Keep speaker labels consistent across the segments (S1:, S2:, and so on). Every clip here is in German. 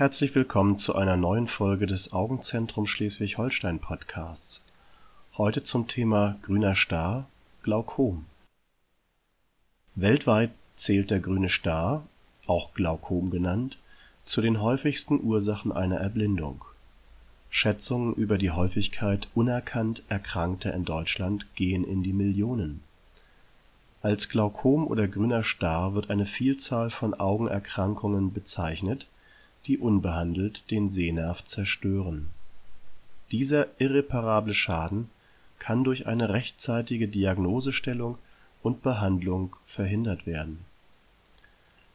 S1: Herzlich willkommen zu einer neuen Folge des Augenzentrum Schleswig-Holstein Podcasts. Heute zum Thema grüner Star, Glaukom. Weltweit zählt der grüne Star, auch Glaukom genannt, zu den häufigsten Ursachen einer Erblindung. Schätzungen über die Häufigkeit unerkannt Erkrankter in Deutschland gehen in die Millionen. Als Glaukom oder grüner Star wird eine Vielzahl von Augenerkrankungen bezeichnet, die unbehandelt den Sehnerv zerstören. Dieser irreparable Schaden kann durch eine rechtzeitige Diagnosestellung und Behandlung verhindert werden.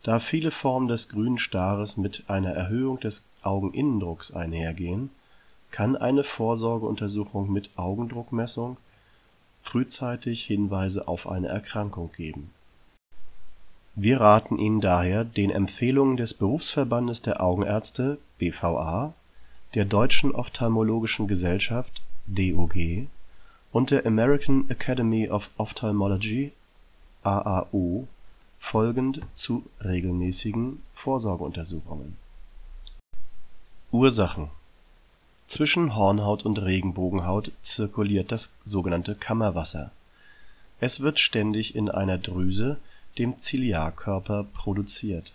S1: Da viele Formen des grünen Stares mit einer Erhöhung des Augeninnendrucks einhergehen kann eine Vorsorgeuntersuchung mit Augendruckmessung frühzeitig Hinweise auf eine Erkrankung geben. Wir raten Ihnen daher den Empfehlungen des Berufsverbandes der Augenärzte (BVA), der Deutschen Ophthalmologischen Gesellschaft (DOG) und der American Academy of Ophthalmology (AAO) folgend zu regelmäßigen Vorsorgeuntersuchungen. Ursachen zwischen Hornhaut und Regenbogenhaut zirkuliert das sogenannte Kammerwasser. Es wird ständig in einer Drüse, dem Ziliarkörper, produziert.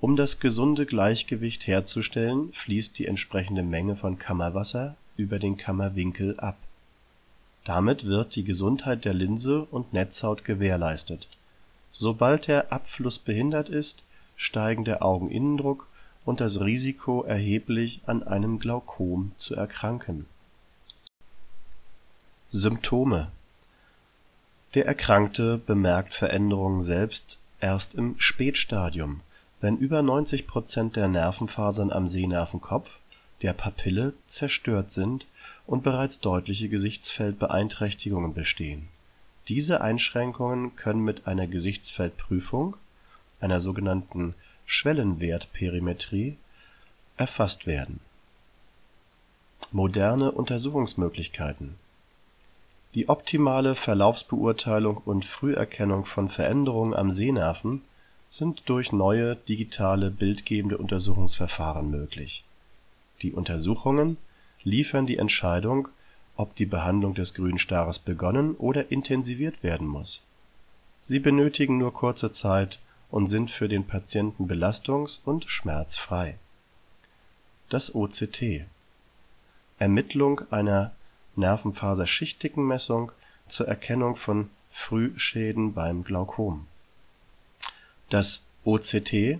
S1: Um das gesunde Gleichgewicht herzustellen, fließt die entsprechende Menge von Kammerwasser über den Kammerwinkel ab. Damit wird die Gesundheit der Linse und Netzhaut gewährleistet. Sobald der Abfluss behindert ist, steigen der Augeninnendruck und das Risiko erheblich an einem Glaukom zu erkranken. Symptome Der Erkrankte bemerkt Veränderungen selbst erst im Spätstadium, wenn über 90 Prozent der Nervenfasern am Sehnervenkopf, der Papille, zerstört sind und bereits deutliche Gesichtsfeldbeeinträchtigungen bestehen. Diese Einschränkungen können mit einer Gesichtsfeldprüfung, einer sogenannten Schwellenwertperimetrie erfasst werden. Moderne Untersuchungsmöglichkeiten Die optimale Verlaufsbeurteilung und Früherkennung von Veränderungen am Sehnerven sind durch neue digitale bildgebende Untersuchungsverfahren möglich. Die Untersuchungen liefern die Entscheidung, ob die Behandlung des grünen Stares begonnen oder intensiviert werden muss. Sie benötigen nur kurze Zeit und sind für den Patienten belastungs und schmerzfrei. Das OCT Ermittlung einer Nervenfaserschichtdickenmessung zur Erkennung von Frühschäden beim Glaukom. Das OCT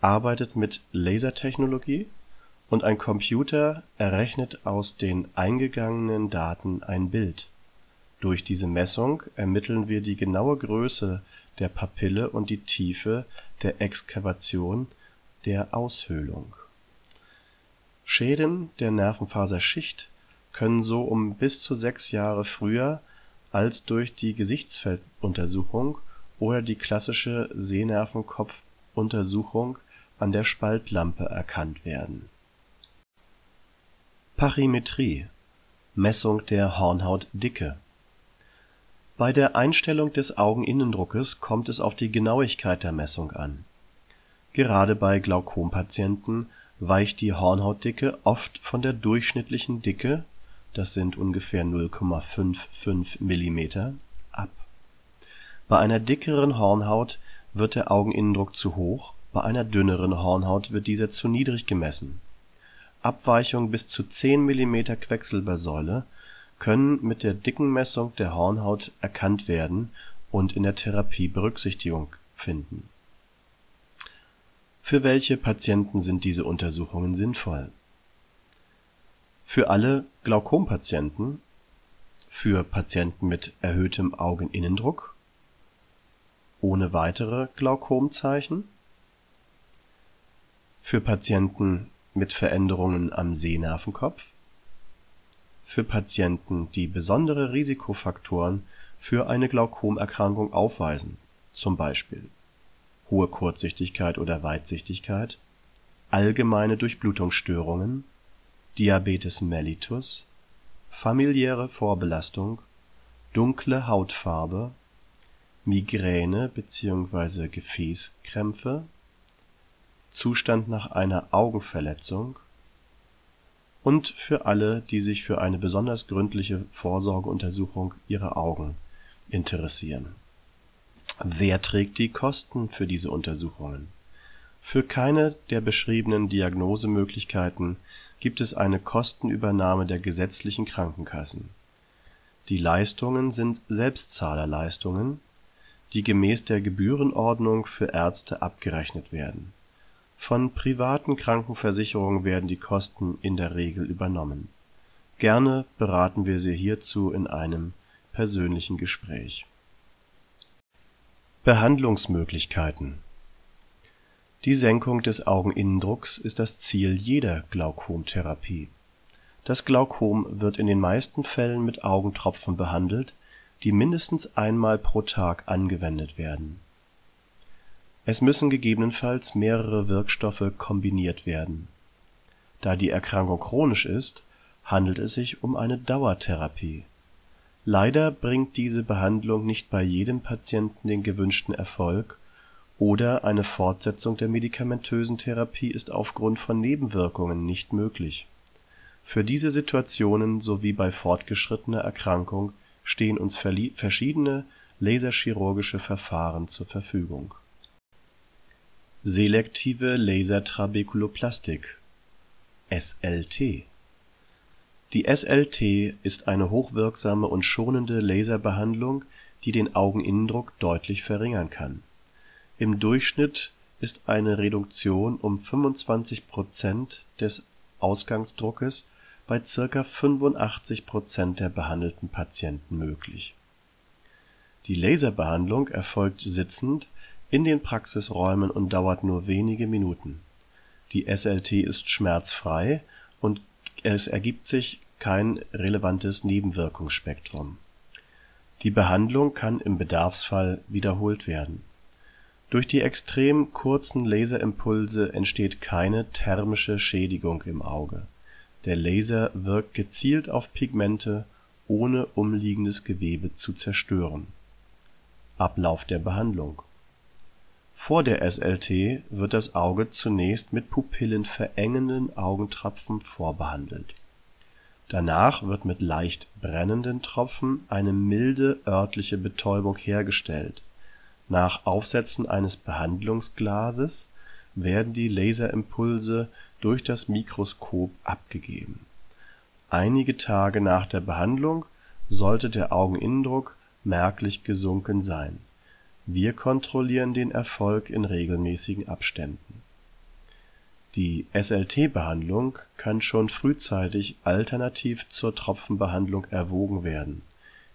S1: arbeitet mit Lasertechnologie und ein Computer errechnet aus den eingegangenen Daten ein Bild. Durch diese Messung ermitteln wir die genaue Größe der Papille und die Tiefe der Exkavation der Aushöhlung. Schäden der Nervenfaserschicht können so um bis zu sechs Jahre früher als durch die Gesichtsfelduntersuchung oder die klassische Sehnervenkopfuntersuchung an der Spaltlampe erkannt werden. Parimetrie Messung der Hornhautdicke bei der Einstellung des Augeninnendruckes kommt es auf die Genauigkeit der Messung an. Gerade bei Glaukompatienten weicht die Hornhautdicke oft von der durchschnittlichen Dicke das sind ungefähr 0,55 mm) ab. Bei einer dickeren Hornhaut wird der Augeninnendruck zu hoch, bei einer dünneren Hornhaut wird dieser zu niedrig gemessen. Abweichungen bis zu 10 mm Quecksilbersäule können mit der Dickenmessung der Hornhaut erkannt werden und in der Therapie Berücksichtigung finden. Für welche Patienten sind diese Untersuchungen sinnvoll? Für alle Glaukompatienten, für Patienten mit erhöhtem Augeninnendruck, ohne weitere Glaukomzeichen, für Patienten mit Veränderungen am Sehnervenkopf für Patienten, die besondere Risikofaktoren für eine Glaukomerkrankung aufweisen zum Beispiel hohe Kurzsichtigkeit oder Weitsichtigkeit, allgemeine Durchblutungsstörungen, Diabetes mellitus, familiäre Vorbelastung, dunkle Hautfarbe, Migräne bzw. Gefäßkrämpfe, Zustand nach einer Augenverletzung und für alle, die sich für eine besonders gründliche Vorsorgeuntersuchung ihrer Augen interessieren. Wer trägt die Kosten für diese Untersuchungen? Für keine der beschriebenen Diagnosemöglichkeiten gibt es eine Kostenübernahme der gesetzlichen Krankenkassen. Die Leistungen sind Selbstzahlerleistungen, die gemäß der Gebührenordnung für Ärzte abgerechnet werden. Von privaten Krankenversicherungen werden die Kosten in der Regel übernommen. Gerne beraten wir Sie hierzu in einem persönlichen Gespräch. Behandlungsmöglichkeiten Die Senkung des Augeninnendrucks ist das Ziel jeder Glaukomtherapie. Das Glaukom wird in den meisten Fällen mit Augentropfen behandelt, die mindestens einmal pro Tag angewendet werden. Es müssen gegebenenfalls mehrere Wirkstoffe kombiniert werden. Da die Erkrankung chronisch ist, handelt es sich um eine Dauertherapie Leider bringt diese Behandlung nicht bei jedem Patienten den gewünschten Erfolg oder eine Fortsetzung der medikamentösen Therapie ist aufgrund von Nebenwirkungen nicht möglich. Für diese Situationen sowie bei fortgeschrittener Erkrankung stehen uns verschiedene laserchirurgische Verfahren zur Verfügung. Selektive Lasertrabekuloplastik (SLT die SLT ist eine hochwirksame und schonende Laserbehandlung, die den Augeninnendruck deutlich verringern kann. Im Durchschnitt ist eine Reduktion um 25 Prozent des Ausgangsdruckes bei ca. 85 Prozent der behandelten Patienten möglich. Die Laserbehandlung erfolgt sitzend in den Praxisräumen und dauert nur wenige Minuten. Die SLT ist schmerzfrei und es ergibt sich kein relevantes Nebenwirkungsspektrum. Die Behandlung kann im Bedarfsfall wiederholt werden. Durch die extrem kurzen Laserimpulse entsteht keine thermische Schädigung im Auge. Der Laser wirkt gezielt auf Pigmente, ohne umliegendes Gewebe zu zerstören. Ablauf der Behandlung Vor der SLT wird das Auge zunächst mit pupillenverengenden Augentropfen vorbehandelt. Danach wird mit leicht brennenden Tropfen eine milde örtliche Betäubung hergestellt. Nach Aufsetzen eines Behandlungsglases werden die Laserimpulse durch das Mikroskop abgegeben. Einige Tage nach der Behandlung sollte der Augeninnendruck merklich gesunken sein. Wir kontrollieren den Erfolg in regelmäßigen Abständen. Die SLT-Behandlung kann schon frühzeitig alternativ zur Tropfenbehandlung erwogen werden.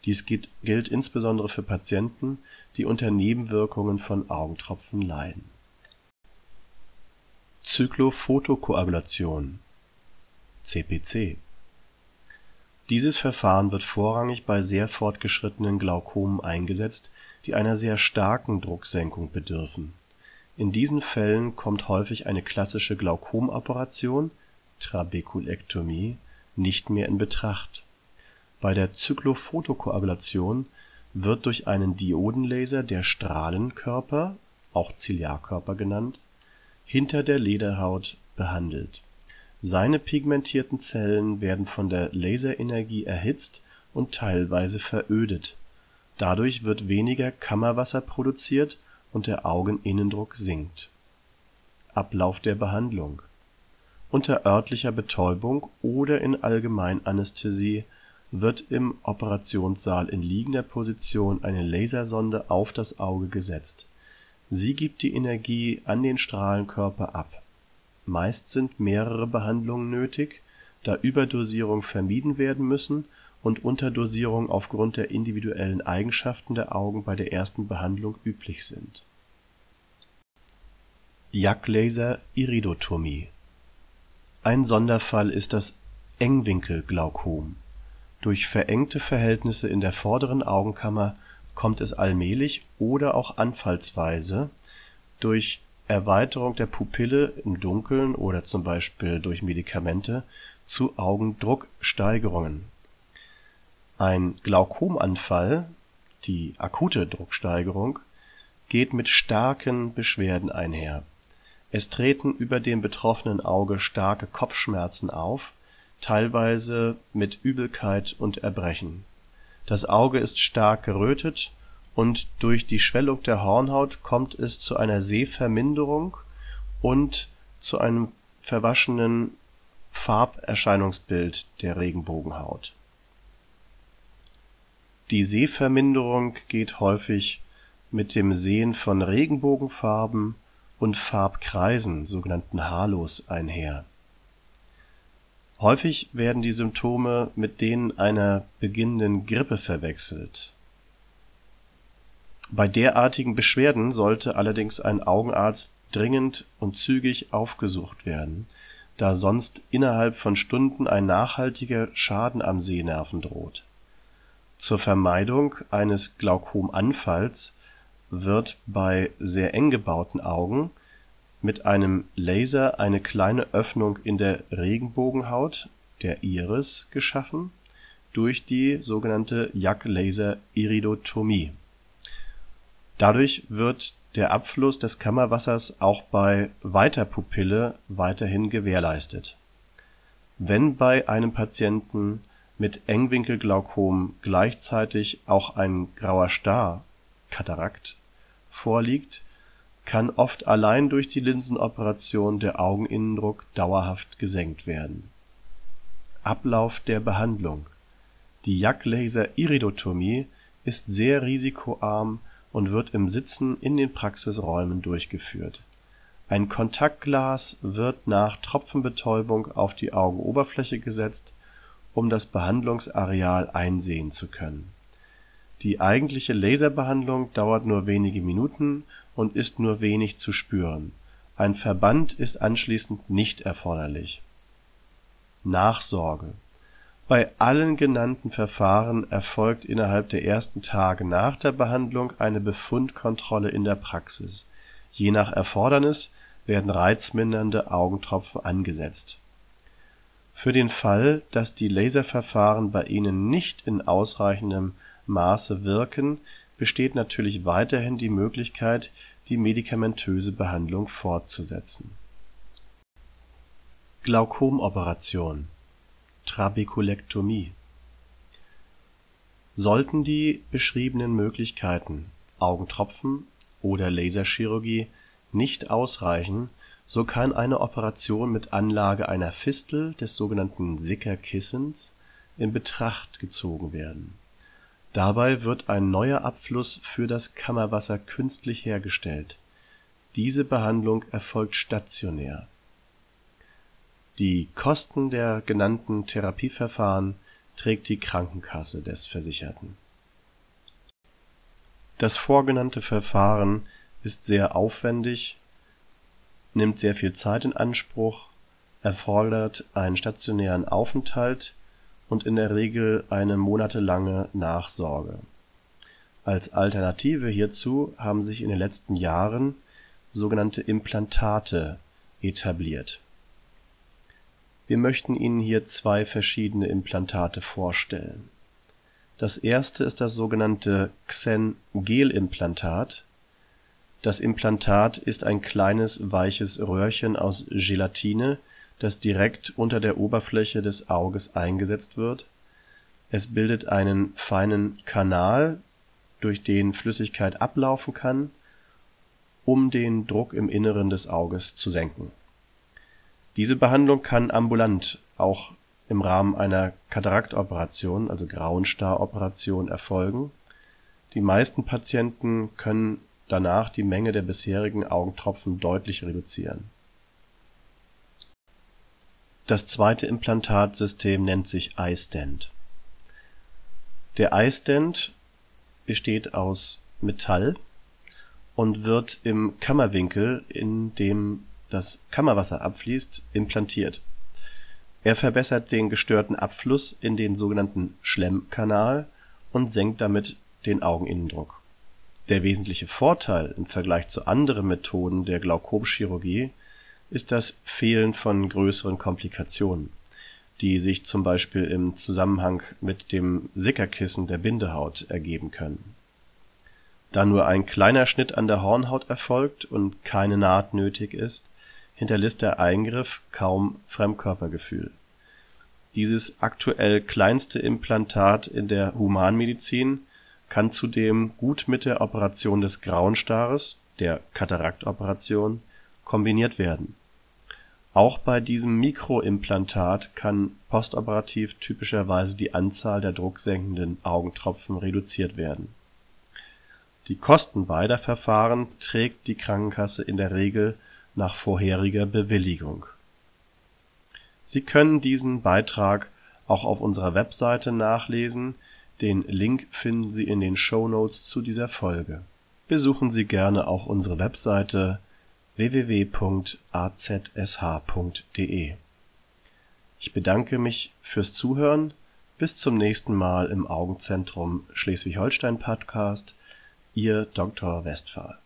S1: Dies gilt insbesondere für Patienten, die unter Nebenwirkungen von Augentropfen leiden. Cyclophotokoagulation (CPC) Dieses Verfahren wird vorrangig bei sehr fortgeschrittenen Glaukomen eingesetzt, die einer sehr starken Drucksenkung bedürfen. In diesen Fällen kommt häufig eine klassische Glaukomoperation (Trabekulektomie) nicht mehr in Betracht. Bei der Cyclophotokoagulation wird durch einen Diodenlaser der Strahlenkörper (auch Ziliarkörper genannt) hinter der Lederhaut behandelt. Seine pigmentierten Zellen werden von der Laserenergie erhitzt und teilweise verödet. Dadurch wird weniger Kammerwasser produziert und der Augeninnendruck sinkt. Ablauf der Behandlung Unter örtlicher Betäubung oder in Allgemeinanästhesie wird im Operationssaal in liegender Position eine Lasersonde auf das Auge gesetzt. Sie gibt die Energie an den Strahlenkörper ab. Meist sind mehrere Behandlungen nötig, da Überdosierungen vermieden werden müssen und Unterdosierungen aufgrund der individuellen Eigenschaften der Augen bei der ersten Behandlung üblich sind. Jagdlaser-Iridotomie Ein Sonderfall ist das Engwinkelglaukom. Durch verengte Verhältnisse in der vorderen Augenkammer kommt es allmählich oder auch anfallsweise durch Erweiterung der Pupille im Dunkeln oder zum Beispiel durch Medikamente zu Augendrucksteigerungen ein Glaukomanfall (die akute Drucksteigerung) geht mit starken Beschwerden einher. Es treten über dem betroffenen Auge starke Kopfschmerzen auf, teilweise mit Übelkeit und Erbrechen. Das Auge ist stark gerötet und durch die Schwellung der Hornhaut kommt es zu einer Sehverminderung und zu einem verwaschenen Farberscheinungsbild der Regenbogenhaut. Die Sehverminderung geht häufig mit dem Sehen von Regenbogenfarben und Farbkreisen, sogenannten Halos, einher. Häufig werden die Symptome mit denen einer beginnenden Grippe verwechselt. Bei derartigen Beschwerden sollte allerdings ein Augenarzt dringend und zügig aufgesucht werden, da sonst innerhalb von Stunden ein nachhaltiger Schaden am Sehnerven droht. Zur Vermeidung eines Glaukomanfalls wird bei sehr eng gebauten Augen mit einem Laser eine kleine Öffnung in der Regenbogenhaut der Iris geschaffen durch die sogenannte Jack-Laser-Iridotomie. Dadurch wird der Abfluss des Kammerwassers auch bei weiter Pupille weiterhin gewährleistet. Wenn bei einem Patienten mit Engwinkelglaukom gleichzeitig auch ein grauer Star (Katarakt) vorliegt, kann oft allein durch die Linsenoperation der Augeninnendruck dauerhaft gesenkt werden. Ablauf der Behandlung Die Jack-Laser-Iridotomie ist sehr risikoarm und wird im Sitzen in den Praxisräumen durchgeführt. Ein Kontaktglas wird nach Tropfenbetäubung auf die Augenoberfläche gesetzt, um das Behandlungsareal einsehen zu können. Die eigentliche Laserbehandlung dauert nur wenige Minuten und ist nur wenig zu spüren, ein Verband ist anschließend nicht erforderlich. Nachsorge bei allen genannten Verfahren erfolgt innerhalb der ersten Tage nach der Behandlung eine Befundkontrolle in der Praxis, je nach Erfordernis werden reizmindernde Augentropfen angesetzt. Für den Fall, dass die Laserverfahren bei Ihnen nicht in ausreichendem Maße wirken, besteht natürlich weiterhin die Möglichkeit, die medikamentöse Behandlung fortzusetzen. Glaukomoperation Trabekulektomie Sollten die beschriebenen Möglichkeiten (Augentropfen oder Laserchirurgie) nicht ausreichen, so kann eine Operation mit Anlage einer Fistel des sogenannten Sickerkissens in Betracht gezogen werden. Dabei wird ein neuer Abfluss für das Kammerwasser künstlich hergestellt. Diese Behandlung erfolgt stationär die Kosten der genannten Therapieverfahren trägt die Krankenkasse des Versicherten. Das vorgenannte Verfahren ist sehr aufwendig, nimmt sehr viel Zeit in Anspruch, erfordert einen stationären Aufenthalt und in der Regel eine monatelange Nachsorge. Als Alternative hierzu haben sich in den letzten Jahren sogenannte Implantate etabliert wir möchten Ihnen hier zwei verschiedene Implantate vorstellen. Das erste ist das sogenannte Xen-Gel-Implantat. Das Implantat ist ein kleines weiches Röhrchen aus Gelatine, das direkt unter der Oberfläche des Auges eingesetzt wird. Es bildet einen feinen Kanal, durch den Flüssigkeit ablaufen kann, um den Druck im Inneren des Auges zu senken diese Behandlung kann ambulant, auch im Rahmen einer Kataraktoperation also Grauenstar-Operation erfolgen. Die meisten Patienten können danach die Menge der bisherigen Augentropfen deutlich reduzieren. Das zweite Implantatsystem nennt sich iStent. Der iStent besteht aus Metall und wird im Kammerwinkel, in dem das Kammerwasser abfließt, implantiert. Er verbessert den gestörten Abfluss in den sogenannten Schlemmkanal und senkt damit den Augeninnendruck. Der wesentliche Vorteil im Vergleich zu anderen Methoden der Glaukomchirurgie ist das Fehlen von größeren Komplikationen, die sich zum Beispiel im Zusammenhang mit dem Sickerkissen der Bindehaut ergeben können. Da nur ein kleiner Schnitt an der Hornhaut erfolgt und keine Naht nötig ist hinterlässt der Eingriff kaum Fremdkörpergefühl. Dieses aktuell kleinste Implantat in der Humanmedizin kann zudem gut mit der Operation des Grauen Stares, der Kataraktoperation, kombiniert werden. Auch bei diesem Mikroimplantat kann postoperativ typischerweise die Anzahl der drucksenkenden Augentropfen reduziert werden. Die Kosten beider Verfahren trägt die Krankenkasse in der Regel nach vorheriger Bewilligung. Sie können diesen Beitrag auch auf unserer Webseite nachlesen, den Link finden Sie in den Shownotes zu dieser Folge. Besuchen Sie gerne auch unsere Webseite www.azsh.de. Ich bedanke mich fürs Zuhören. Bis zum nächsten Mal im Augenzentrum Schleswig-Holstein Podcast. Ihr Dr. Westphal